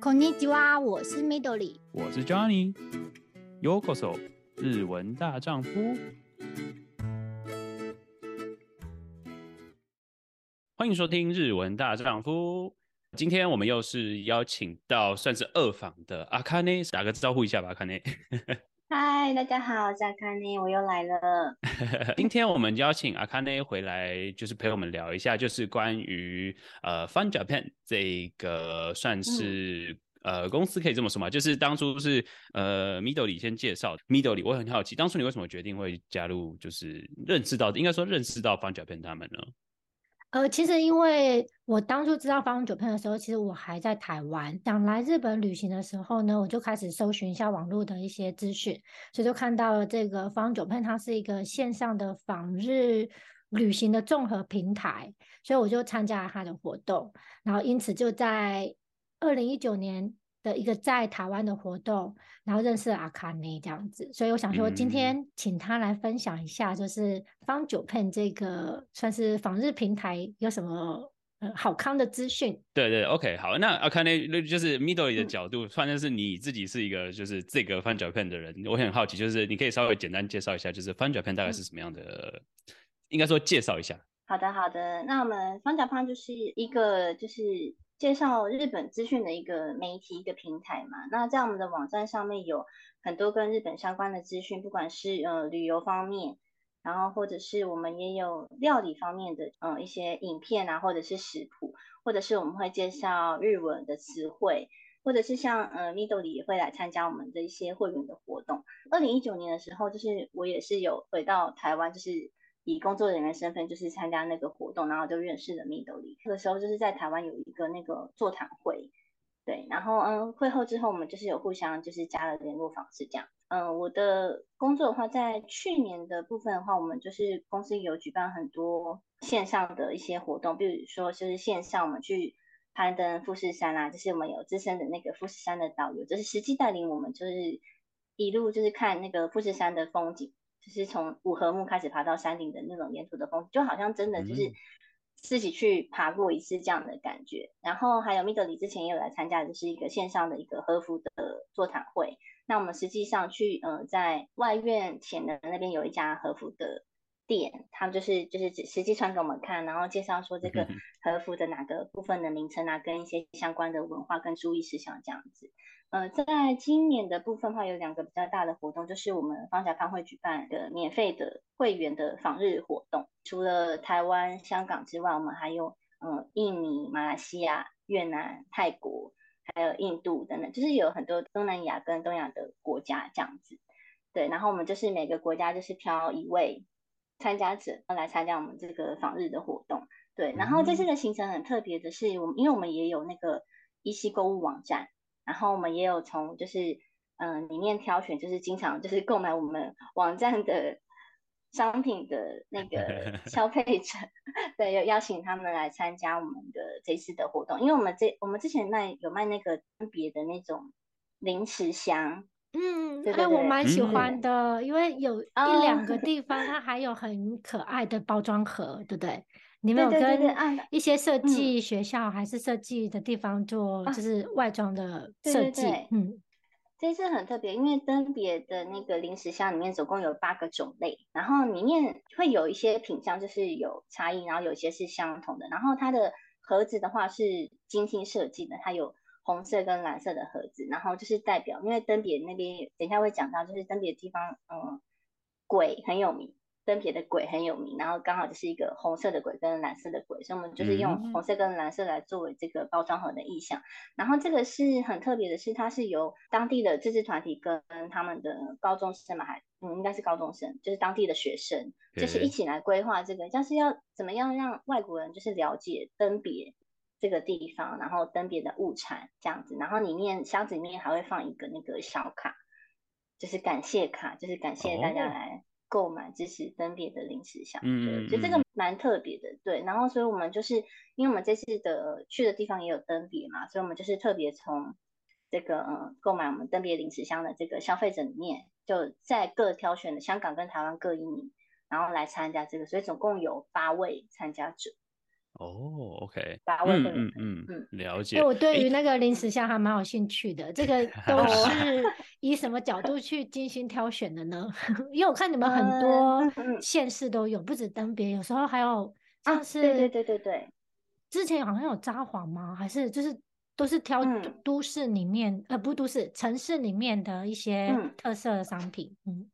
こんにちは，我是 Midori，我是 Johnny。Yokoso，日文大丈夫。欢迎收听日文大丈夫。今天我们又是邀请到算是二访的阿卡内，打个招呼一下吧，阿卡内。 嗨，大家好，我是阿卡内，我又来了。今天我们邀请阿卡内回来，就是陪我们聊一下，就是关于呃 Fun Japan 这个算是、嗯、呃公司可以这么说嘛，就是当初是呃 Midori 先介绍 Midori，我很好奇，当初你为什么决定会加入，就是认识到应该说认识到 Fun Japan 他们呢？呃，其实因为我当初知道方九片的时候，其实我还在台湾。想来日本旅行的时候呢，我就开始搜寻一下网络的一些资讯，所以就看到了这个方九片它是一个线上的访日旅行的综合平台，所以我就参加了它的活动，然后因此就在二零一九年。的一个在台湾的活动，然后认识了阿卡内这样子，所以我想说今天请他来分享一下，就是 Fun Japan 这个算是访日平台有什么呃好康的资讯。对对，OK，好，那阿卡内就是 Middle 的角度，反正是你自己是一个就是这个 Fun Japan 的人，我很好奇，就是你可以稍微简单介绍一下，就是 Fun Japan 大概是什么样的，嗯、应该说介绍一下。好的好的，那我们 Fun Japan 就是一个就是。介绍日本资讯的一个媒体，一个平台嘛。那在我们的网站上面有很多跟日本相关的资讯，不管是呃旅游方面，然后或者是我们也有料理方面的呃一些影片啊，或者是食谱，或者是我们会介绍日文的词汇，或者是像呃 Midori 也会来参加我们的一些会员的活动。二零一九年的时候，就是我也是有回到台湾，就是。以工作人员身份就是参加那个活动，然后就认识了 Midori。那个时候就是在台湾有一个那个座谈会，对，然后嗯，会后之后我们就是有互相就是加了联络方式这样。嗯，我的工作的话，在去年的部分的话，我们就是公司有举办很多线上的一些活动，比如说就是线上我们去攀登富士山啊，就是我们有资深的那个富士山的导游，就是实际带领我们就是一路就是看那个富士山的风景。就是从五合目开始爬到山顶的那种沿途的风景，就好像真的就是自己去爬过一次这样的感觉。嗯、然后还有 Midori 之前也有来参加，就是一个线上的一个和服的座谈会。那我们实际上去呃在外院前的那边有一家和服的店，他们就是就是实际穿给我们看，然后介绍说这个 和服的哪个部分的名称啊，跟一些相关的文化跟注意事项这样子。呃，在今年的部分的话，有两个比较大的活动，就是我们方家康会举办的免费的会员的访日活动。除了台湾、香港之外，我们还有呃印尼、马来西亚、越南、泰国，还有印度等等，就是有很多东南亚跟东亚的国家这样子。对，然后我们就是每个国家就是挑一位参加者来参加我们这个访日的活动。对，然后这次的行程很特别的是，我们因为我们也有那个一期购物网站。然后我们也有从就是嗯里面挑选，就是经常就是购买我们网站的商品的那个 消费者，对，有邀请他们来参加我们的这次的活动，因为我们这我们之前卖有卖那个特别的那种零食箱，嗯，对，对，对，我蛮喜欢。的，嗯、因为有一两个地方它 还有很可爱的包装盒，对不对？你们有跟一些设计学校还是设计的地方做，就是外装的设计。嗯，这次很特别，因为登别的那个零食箱里面总共有八个种类，然后里面会有一些品相就是有差异，然后有些是相同的。然后它的盒子的话是精心设计的，它有红色跟蓝色的盒子，然后就是代表，因为登别那边等一下会讲到，就是登别的地方，嗯，鬼很有名。登别的鬼很有名，然后刚好就是一个红色的鬼跟蓝色的鬼，所以我们就是用红色跟蓝色来作为这个包装盒的意象。然后这个是很特别的是，它是由当地的自治团体跟他们的高中生嘛，还嗯应该是高中生，就是当地的学生，就是一起来规划这个，就是要怎么样让外国人就是了解登别这个地方，然后登别的物产这样子。然后里面箱子里面还会放一个那个小卡，就是感谢卡，就是感谢大家来。购买支持登别的零食箱，嗯，对，就这个蛮特别的，对。然后，所以我们就是因为我们这次的去的地方也有登别嘛，所以我们就是特别从这个嗯购买我们登别零食箱的这个消费者里面，就在各挑选的香港跟台湾各一名，然后来参加这个，所以总共有八位参加者，哦，OK，八位，嗯嗯嗯，了解。因为我对于那个零食箱还蛮有兴趣的，这个 都是以什么角度去精心挑选的呢？因为我看你们很多县市都有，不止登别，有时候还有像是，对对对对对，之前好像有札幌吗？还是就是都是挑都市里面，呃，不，都市城市里面的一些特色的商品，嗯。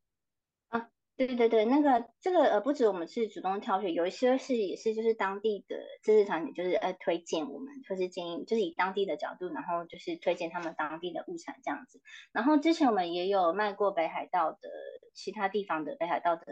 对对对，那个这个呃，不止我们是主动挑选，有一些是也是就是当地的知识产品，就是呃推荐我们，或是建议，就是以当地的角度，然后就是推荐他们当地的物产这样子。然后之前我们也有卖过北海道的其他地方的北海道的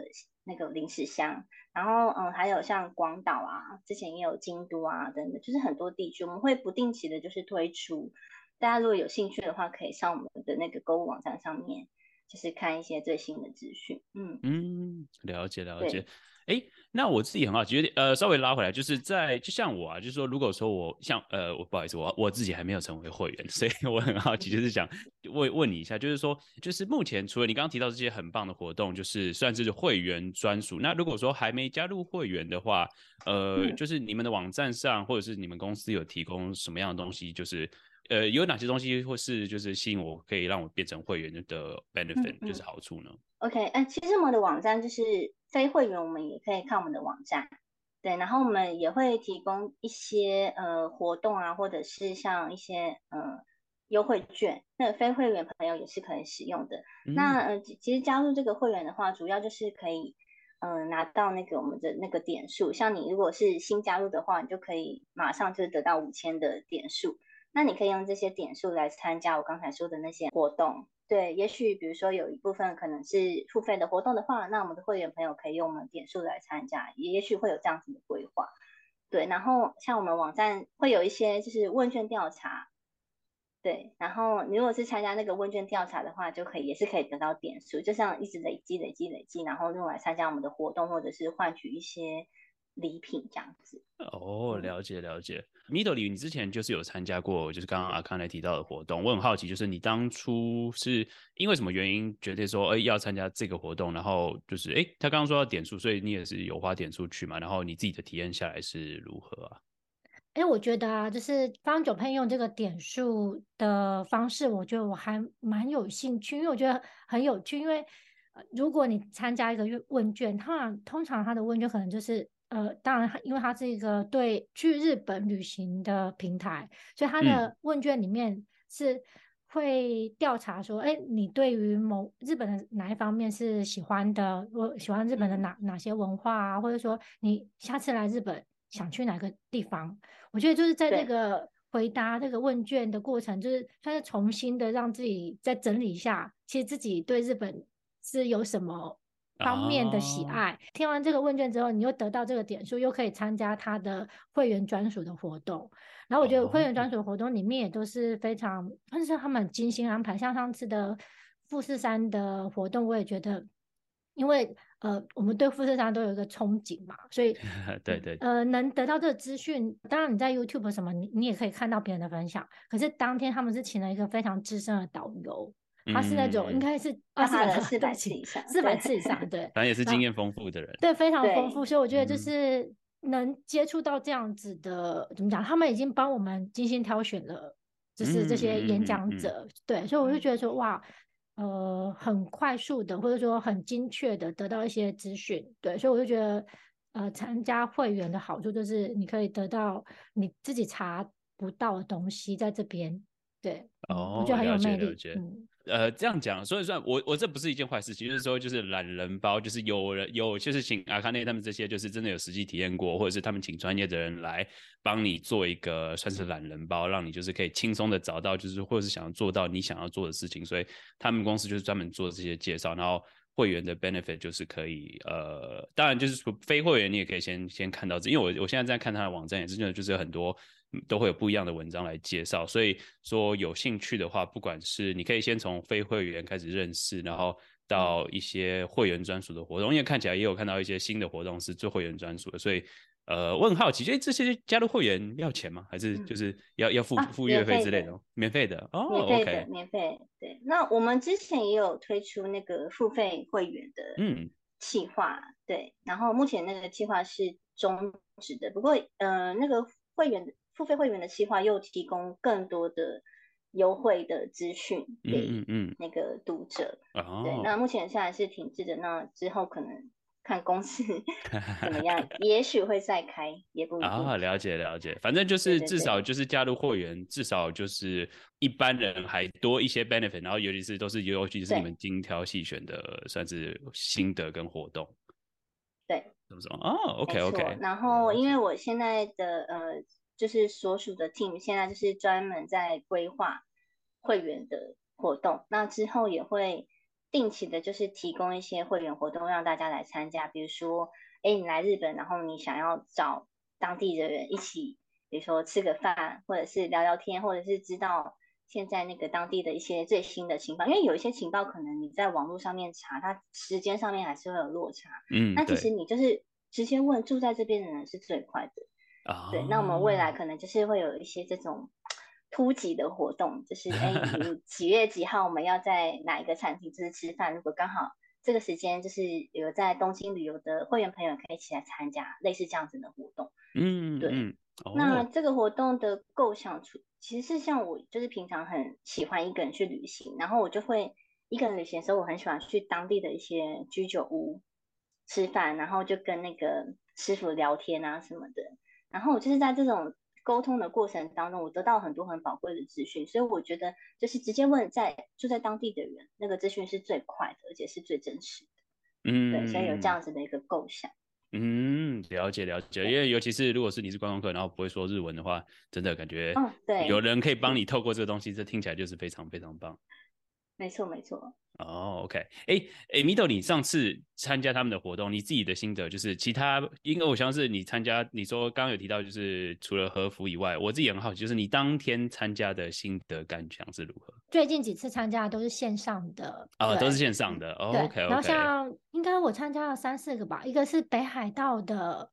那个零食箱，然后嗯还有像广岛啊，之前也有京都啊等等，就是很多地区我们会不定期的就是推出，大家如果有兴趣的话，可以上我们的那个购物网站上面。就是看一些最新的资讯，嗯嗯，了解了解。哎，那我自己很好奇，呃，稍微拉回来，就是在就像我啊，就是说，如果说我像呃，我不好意思，我我自己还没有成为会员，所以我很好奇，就是想问问你一下，就是说，就是目前除了你刚刚提到这些很棒的活动，就是算是会员专属。那如果说还没加入会员的话，呃，就是你们的网站上或者是你们公司有提供什么样的东西，就是。呃，有哪些东西或是就是吸引我，可以让我变成会员的 benefit，嗯嗯就是好处呢？OK，呃，其实我们的网站就是非会员，我们也可以看我们的网站，对，然后我们也会提供一些呃活动啊，或者是像一些呃优惠券，那非会员朋友也是可以使用的。嗯、那呃，其实加入这个会员的话，主要就是可以呃拿到那个我们的那个点数，像你如果是新加入的话，你就可以马上就得到五千的点数。那你可以用这些点数来参加我刚才说的那些活动，对，也许比如说有一部分可能是付费的活动的话，那我们的会员朋友可以用我们点数来参加，也也许会有这样子的规划，对。然后像我们网站会有一些就是问卷调查，对，然后你如果是参加那个问卷调查的话，就可以也是可以得到点数，就像一直累积累积累积，然后用来参加我们的活动或者是换取一些。礼品这样子哦，了解了解。Middle，你之前就是有参加过，就是刚刚 Akane 提到的活动。我很好奇，就是你当初是因为什么原因决定说，哎，要参加这个活动？然后就是，哎，他刚刚说要点数，所以你也是有花点数去嘛？然后你自己的体验下来是如何啊？哎，我觉得啊，就是方九佩用这个点数的方式，我觉得我还蛮有兴趣，因为我觉得很有趣。因为如果你参加一个问卷，它通常他的问卷可能就是。呃，当然，因为它是一个对去日本旅行的平台，所以它的问卷里面是会调查说，哎、嗯，你对于某日本的哪一方面是喜欢的？我喜欢日本的哪哪些文化啊？或者说你下次来日本想去哪个地方？我觉得就是在这个回答这个问卷的过程，就是算是重新的让自己再整理一下，其实自己对日本是有什么。方面的喜爱，oh. 听完这个问卷之后，你又得到这个点数，又可以参加他的会员专属的活动。然后我觉得会员专属的活动里面也都是非常，但、oh. 是他们精心安排。像上次的富士山的活动，我也觉得，因为呃，我们对富士山都有一个憧憬嘛，所以 对对，呃，能得到这个资讯。当然你在 YouTube 什么，你你也可以看到别人的分享。可是当天他们是请了一个非常资深的导游。他是那种应该是二十的四百次以上，四百次以上，对，反正也是经验丰富的人，对，非常丰富，所以我觉得就是能接触到这样子的，怎么讲？他们已经帮我们精心挑选了，就是这些演讲者，对，所以我就觉得说，哇，呃，很快速的，或者说很精确的得到一些资讯，对，所以我就觉得，呃，参加会员的好处就是你可以得到你自己查不到的东西在这边，对，哦，我觉得很有魅力，嗯。呃，这样讲，所以说，我我这不是一件坏事情，就是说，就是懒人包，就是有人有，就是请阿卡内他们这些，就是真的有实际体验过，或者是他们请专业的人来帮你做一个算是懒人包，让你就是可以轻松的找到，就是或者是想要做到你想要做的事情，所以他们公司就是专门做这些介绍，然后会员的 benefit 就是可以，呃，当然就是非会员你也可以先先看到这，因为我我现在在看他的网站，也是真的就是有很多。都会有不一样的文章来介绍，所以说有兴趣的话，不管是你可以先从非会员开始认识，然后到一些会员专属的活动，因为看起来也有看到一些新的活动是做会员专属的，所以呃，我很好奇，哎，这些加入会员要钱吗？还是就是要要付付月费之类的？免费的哦，免费的，免费。对，那我们之前也有推出那个付费会员的嗯计划，对，然后目前那个计划是终止的。不过，呃，那个会员付费会员的计划又提供更多的优惠的资讯给那个读者。嗯嗯嗯。对，那目前现在是停滞的，那之后可能。看公司 怎么样，也许会再开，也不一定。啊，了解了解，反正就是至少就是加入会员，至少就是一般人还多一些 benefit，然后尤其是都是尤其是你们精挑细选的，算是心得跟活动。对，怎么说？哦，OK OK。然后因为我现在的呃，就是所属的 team 现在就是专门在规划会员的活动，那之后也会。定期的，就是提供一些会员活动让大家来参加，比如说，哎，你来日本，然后你想要找当地的人一起，比如说吃个饭，或者是聊聊天，或者是知道现在那个当地的一些最新的情报，因为有一些情报可能你在网络上面查，它时间上面还是会有落差。嗯，那其实你就是直接问住在这边的人是最快的。啊，对，那我们未来可能就是会有一些这种。突击的活动就是，哎，你几月几号我们要在哪一个餐厅就是吃饭？如果刚好这个时间就是有在东京旅游的会员朋友可以一起来参加类似这样子的活动。嗯，对。嗯哦、那这个活动的构想出其实是像我就是平常很喜欢一个人去旅行，然后我就会一个人旅行的时候，我很喜欢去当地的一些居酒屋吃饭，然后就跟那个师傅聊天啊什么的。然后我就是在这种。沟通的过程当中，我得到很多很宝贵的资讯，所以我觉得就是直接问在住在当地的人，那个资讯是最快的，而且是最真实的。嗯，对，所以有这样子的一个构想。嗯，了解了解，因为尤其是如果是你是观光客，然后不会说日文的话，真的感觉，嗯，对，有人可以帮你透过这个东西，这听起来就是非常非常棒。没错，没错。哦、oh，OK，哎哎，Mito，你上次参加他们的活动，你自己的心得就是其他，因为我像是你参加，你说刚刚有提到，就是除了和服以外，我自己很好奇，就是你当天参加的心得感想是如何？最近几次参加的都是线上的，哦，都是线上的。哦、OK，OK。然后像应该我参加了三四个吧，一个是北海道的。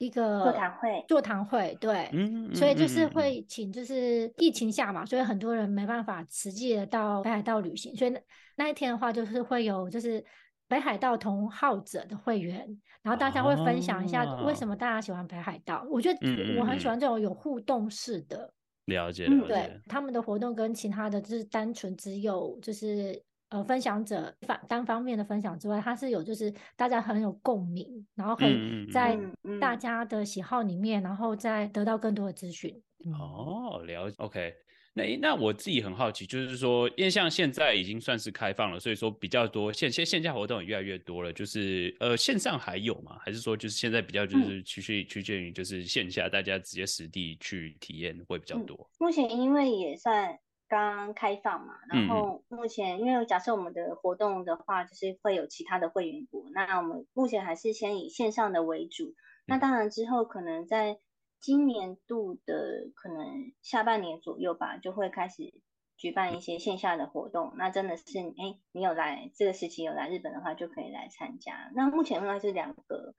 一个座谈会，座谈会，对，嗯，所以就是会请，就是疫情下嘛，所以很多人没办法实际的到北海道旅行，所以那一天的话，就是会有就是北海道同好者的会员，然后大家会分享一下为什么大家喜欢北海道。我觉得我很喜欢这种有互动式的，了解，了解，对，他们的活动跟其他的就是单纯只有就是。呃，分享者反单方面的分享之外，它是有就是大家很有共鸣，然后可以在大家的喜好里面，嗯嗯、然后再得到更多的资讯。哦，了解，OK。那那我自己很好奇，就是说，因为像现在已经算是开放了，所以说比较多线线线下活动也越来越多了。就是呃，线上还有吗？还是说就是现在比较就是趋趋趋近于就是线下，大家直接实地去体验会比较多？嗯、目前因为也算。刚开放嘛，然后目前因为假设我们的活动的话，就是会有其他的会员国，那我们目前还是先以线上的为主。那当然之后可能在今年度的可能下半年左右吧，就会开始举办一些线下的活动。那真的是，哎，你有来这个时期有来日本的话，就可以来参加。那目前的话是两个。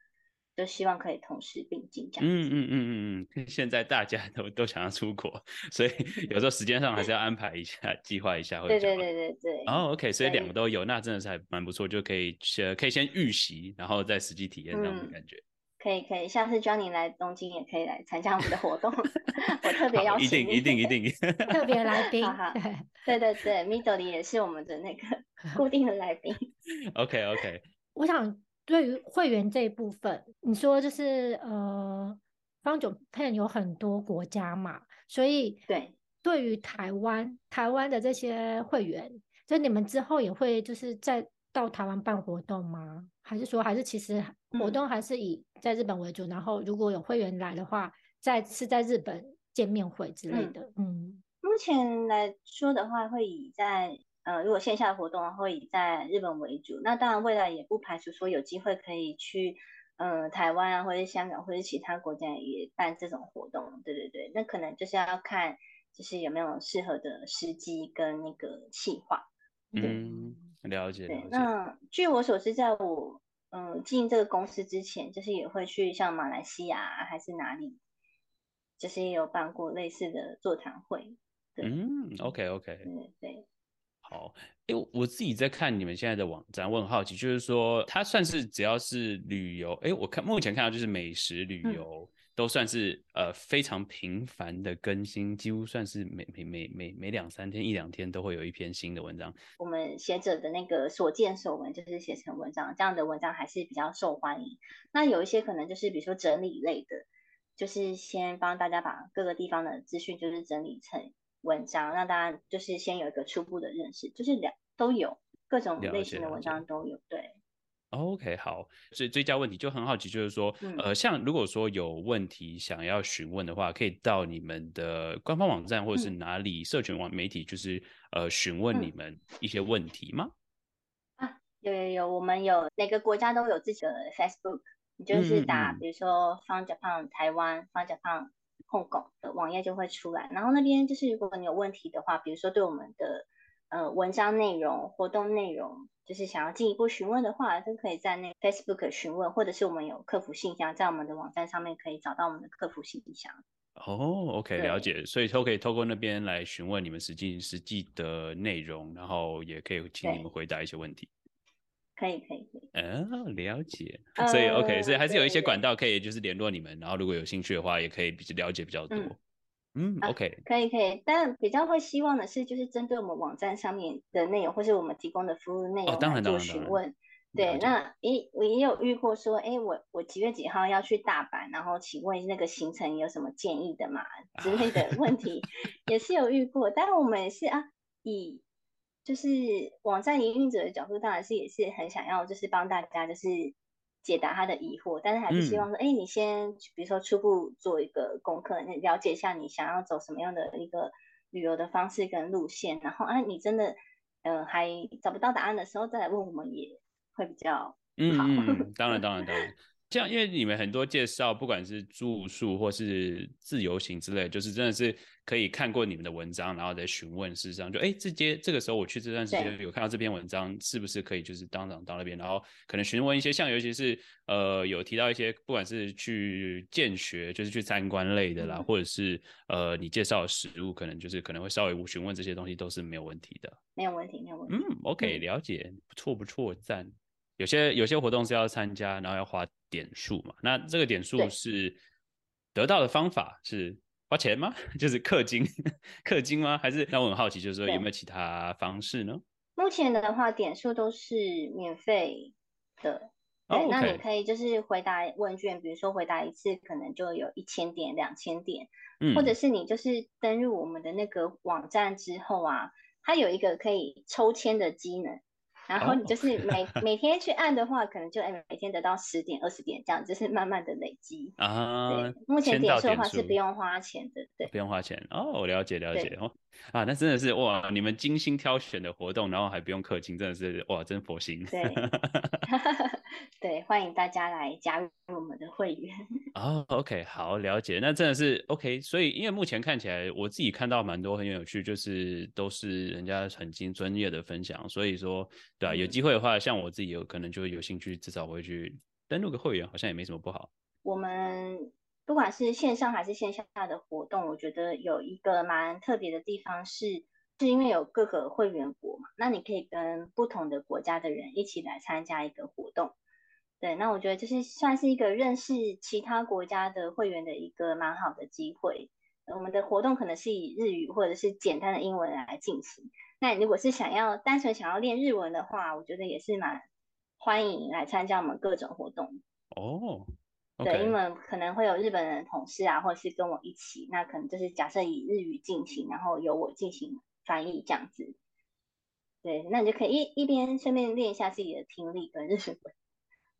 就希望可以同时并进这样。嗯嗯嗯嗯嗯，现在大家都都想要出国，所以有时候时间上还是要安排一下，计划一下会。对对对对对。哦、oh，OK，所以两个都有，那真的是还蛮不错，就可以先可以先预习，然后再实际体验这样的感觉。嗯、可以可以，下次 Johnny 来东京也可以来参加我们的活动，我特 别邀请。一定一定一定。特别来宾。好好对对对，Midori 也是我们的那个固定的来宾。OK OK，我想。对于会员这一部分，你说就是呃，方九片有很多国家嘛，所以对，对于台湾台湾的这些会员，就你们之后也会就是再到台湾办活动吗？还是说还是其实活动还是以在日本为主，嗯、然后如果有会员来的话，在是在日本见面会之类的？嗯，嗯目前来说的话，会以在。呃，如果线下的活动会以在日本为主，那当然未来也不排除说有机会可以去，呃，台湾啊，或者香港或者其他国家也办这种活动。对对对，那可能就是要看，就是有没有适合的时机跟那个计划。嗯，了解。对，那据我所知，在我嗯、呃、进这个公司之前，就是也会去像马来西亚还是哪里，就是也有办过类似的座谈会。对，嗯，OK OK。对对。好，哎，我自己在看你们现在的网站，我很好奇，就是说它算是只要是旅游，哎，我看目前看到就是美食旅游。嗯都算是呃非常频繁的更新，几乎算是每每每每每两三天一两天都会有一篇新的文章。我们写者的那个所见所闻就是写成文章，这样的文章还是比较受欢迎。那有一些可能就是比如说整理类的，就是先帮大家把各个地方的资讯就是整理成文章，让大家就是先有一个初步的认识，就是两都有各种类型的文章都有，对。OK，好，所以追加问题就很好奇，就是说，嗯、呃，像如果说有问题想要询问的话，可以到你们的官方网站或者是哪里社群网媒体，就是、嗯、呃询问你们一些问题吗？啊，有有有，我们有每个国家都有自己的 Facebook，你就是打，比如说 Fun Japan 台湾，Fun Japan Hong Kong 的网页就会出来，然后那边就是如果你有问题的话，比如说对我们的。呃，文章内容、活动内容，就是想要进一步询问的话，都可以在那 Facebook 询问，或者是我们有客服信箱，在我们的网站上面可以找到我们的客服信箱。哦，OK，了解，所以都可以透过那边来询问你们实际实际的内容，然后也可以请你们回答一些问题。可以，可以，可以。嗯，了解。所以 OK，所以还是有一些管道可以就是联络你们，然后如果有兴趣的话，也可以比较了解比较多。嗯嗯，OK，啊，可以可以，但比较会希望的是，就是针对我们网站上面的内容，或是我们提供的服务内容来做询问。哦，对，那诶，我也有遇过说，哎，我我几月几号要去大阪，然后请问那个行程有什么建议的嘛之类的问题，也是有遇过。但我们也是啊，以就是网站营运者的角度，当然是也是很想要，就是帮大家就是。解答他的疑惑，但是还是希望说，哎、嗯，你先比如说初步做一个功课，你了解一下你想要走什么样的一个旅游的方式跟路线，然后啊，你真的呃还找不到答案的时候再来问我们也会比较好。嗯，嗯，当然当然 当然。这样，因为你们很多介绍，不管是住宿或是自由行之类，就是真的是可以看过你们的文章，然后再询问。事实上就，就哎，这接这个时候我去这段时间有看到这篇文章，是不是可以就是当场到那边，然后可能询问一些，像尤其是呃有提到一些，不管是去见学，就是去参观类的啦，嗯、或者是呃你介绍的食物，可能就是可能会稍微询问这些东西都是没有问题的。没有问题，没有问题。嗯，OK，了解，不错不错，赞。有些有些活动是要参加，然后要花点数嘛。那这个点数是得到的方法是花钱吗？就是氪金，氪金吗？还是那我很好奇，就是说有没有其他方式呢？目前的话，点数都是免费的。对，oh, okay. 那你可以就是回答问卷，比如说回答一次可能就有一千点、两千点，嗯，或者是你就是登入我们的那个网站之后啊，它有一个可以抽签的机能。然后你就是每、oh. 每天去按的话，可能就哎每天得到十点二十点这样，就是慢慢的累积啊。Uh, 对，目前点数的话是不用花钱的，对，不用花钱哦。我了解了解哦。啊，那真的是哇，你们精心挑选的活动，然后还不用氪金，真的是哇，真佛心。对，对，欢迎大家来加入我们的会员。哦、oh,，OK，好，了解。那真的是 OK，所以因为目前看起来，我自己看到蛮多很有趣，就是都是人家很精专业的分享，所以说，对啊，有机会的话，像我自己有可能就会有兴趣，至少会去登录个会员，好像也没什么不好。我们。不管是线上还是线下的活动，我觉得有一个蛮特别的地方是，是因为有各个会员国嘛，那你可以跟不同的国家的人一起来参加一个活动。对，那我觉得这是算是一个认识其他国家的会员的一个蛮好的机会。我们的活动可能是以日语或者是简单的英文来进行。那如果是想要单纯想要练日文的话，我觉得也是蛮欢迎来参加我们各种活动。哦。Okay. 对，因为可能会有日本人的同事啊，或者是跟我一起，那可能就是假设以日语进行，然后由我进行翻译这样子。对，那你就可以一一边顺便练一下自己的听力跟日文，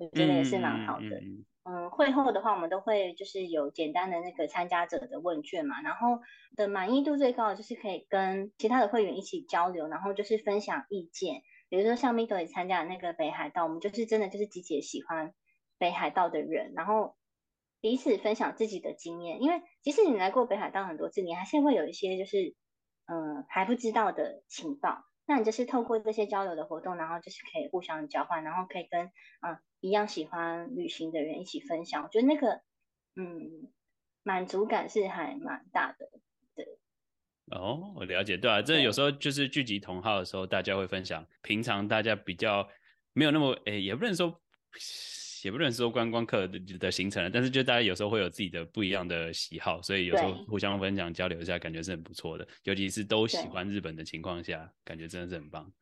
我觉得也是蛮好的。嗯，嗯，会后的话，我们都会就是有简单的那个参加者的问卷嘛，然后的满意度最高的就是可以跟其他的会员一起交流，然后就是分享意见。比如说像 Mido 也参加的那个北海道，我们就是真的就是集结喜欢。北海道的人，然后彼此分享自己的经验，因为即使你来过北海道很多次，你还是会有一些就是嗯、呃、还不知道的情报。那你就是透过这些交流的活动，然后就是可以互相交换，然后可以跟嗯一样喜欢旅行的人一起分享。我觉得那个嗯满足感是还蛮大的。对哦，我了解，对啊，这有时候就是聚集同好的时候，大家会分享平常大家比较没有那么诶，也不能说也不能说观光客的的行程，但是就大家有时候会有自己的不一样的喜好，所以有时候互相分享交流一下，感觉是很不错的。尤其是都喜欢日本的情况下，感觉真的是很棒。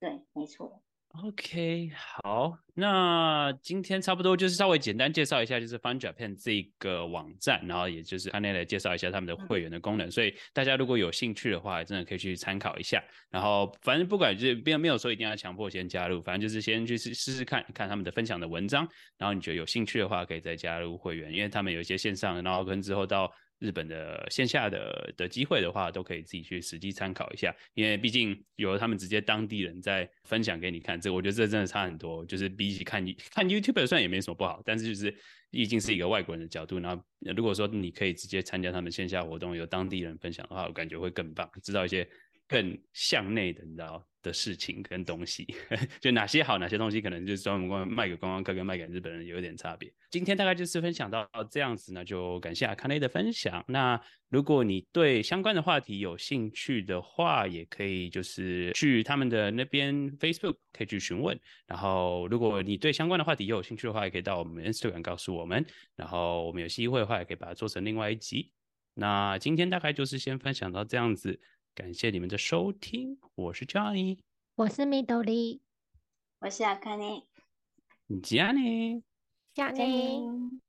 对，没错。OK，好，那今天差不多就是稍微简单介绍一下，就是 Fun Japan 这个网站，然后也就是 Akane 来介绍一下他们的会员的功能，所以大家如果有兴趣的话，真的可以去参考一下。然后反正不管就是并没有说一定要强迫先加入，反正就是先去试试试看看他们的分享的文章，然后你觉得有兴趣的话，可以再加入会员，因为他们有一些线上，然后跟之后到。日本的线下的的机会的话，都可以自己去实际参考一下，因为毕竟有他们直接当地人在分享给你看，这我觉得这真的差很多。就是比起看看 YouTube 算也没什么不好，但是就是毕竟是一个外国人的角度，然后如果说你可以直接参加他们线下活动，有当地人分享的话，我感觉会更棒，知道一些更向内的，你知道。的事情跟东西，就哪些好，哪些东西可能就是专门卖给观光客跟卖给日本人有一点差别。今天大概就是分享到这样子那，就感谢 Akane 的分享。那如果你对相关的话题有兴趣的话，也可以就是去他们的那边 Facebook 可以去询问。然后如果你对相关的话题也有兴趣的话，也可以到我们 Instagram 告诉我们。然后我们有机会的话，也可以把它做成另外一集。那今天大概就是先分享到这样子。感谢你们的收听，我是 Johnny，我是 Midori，我是 Akane，加你，加你。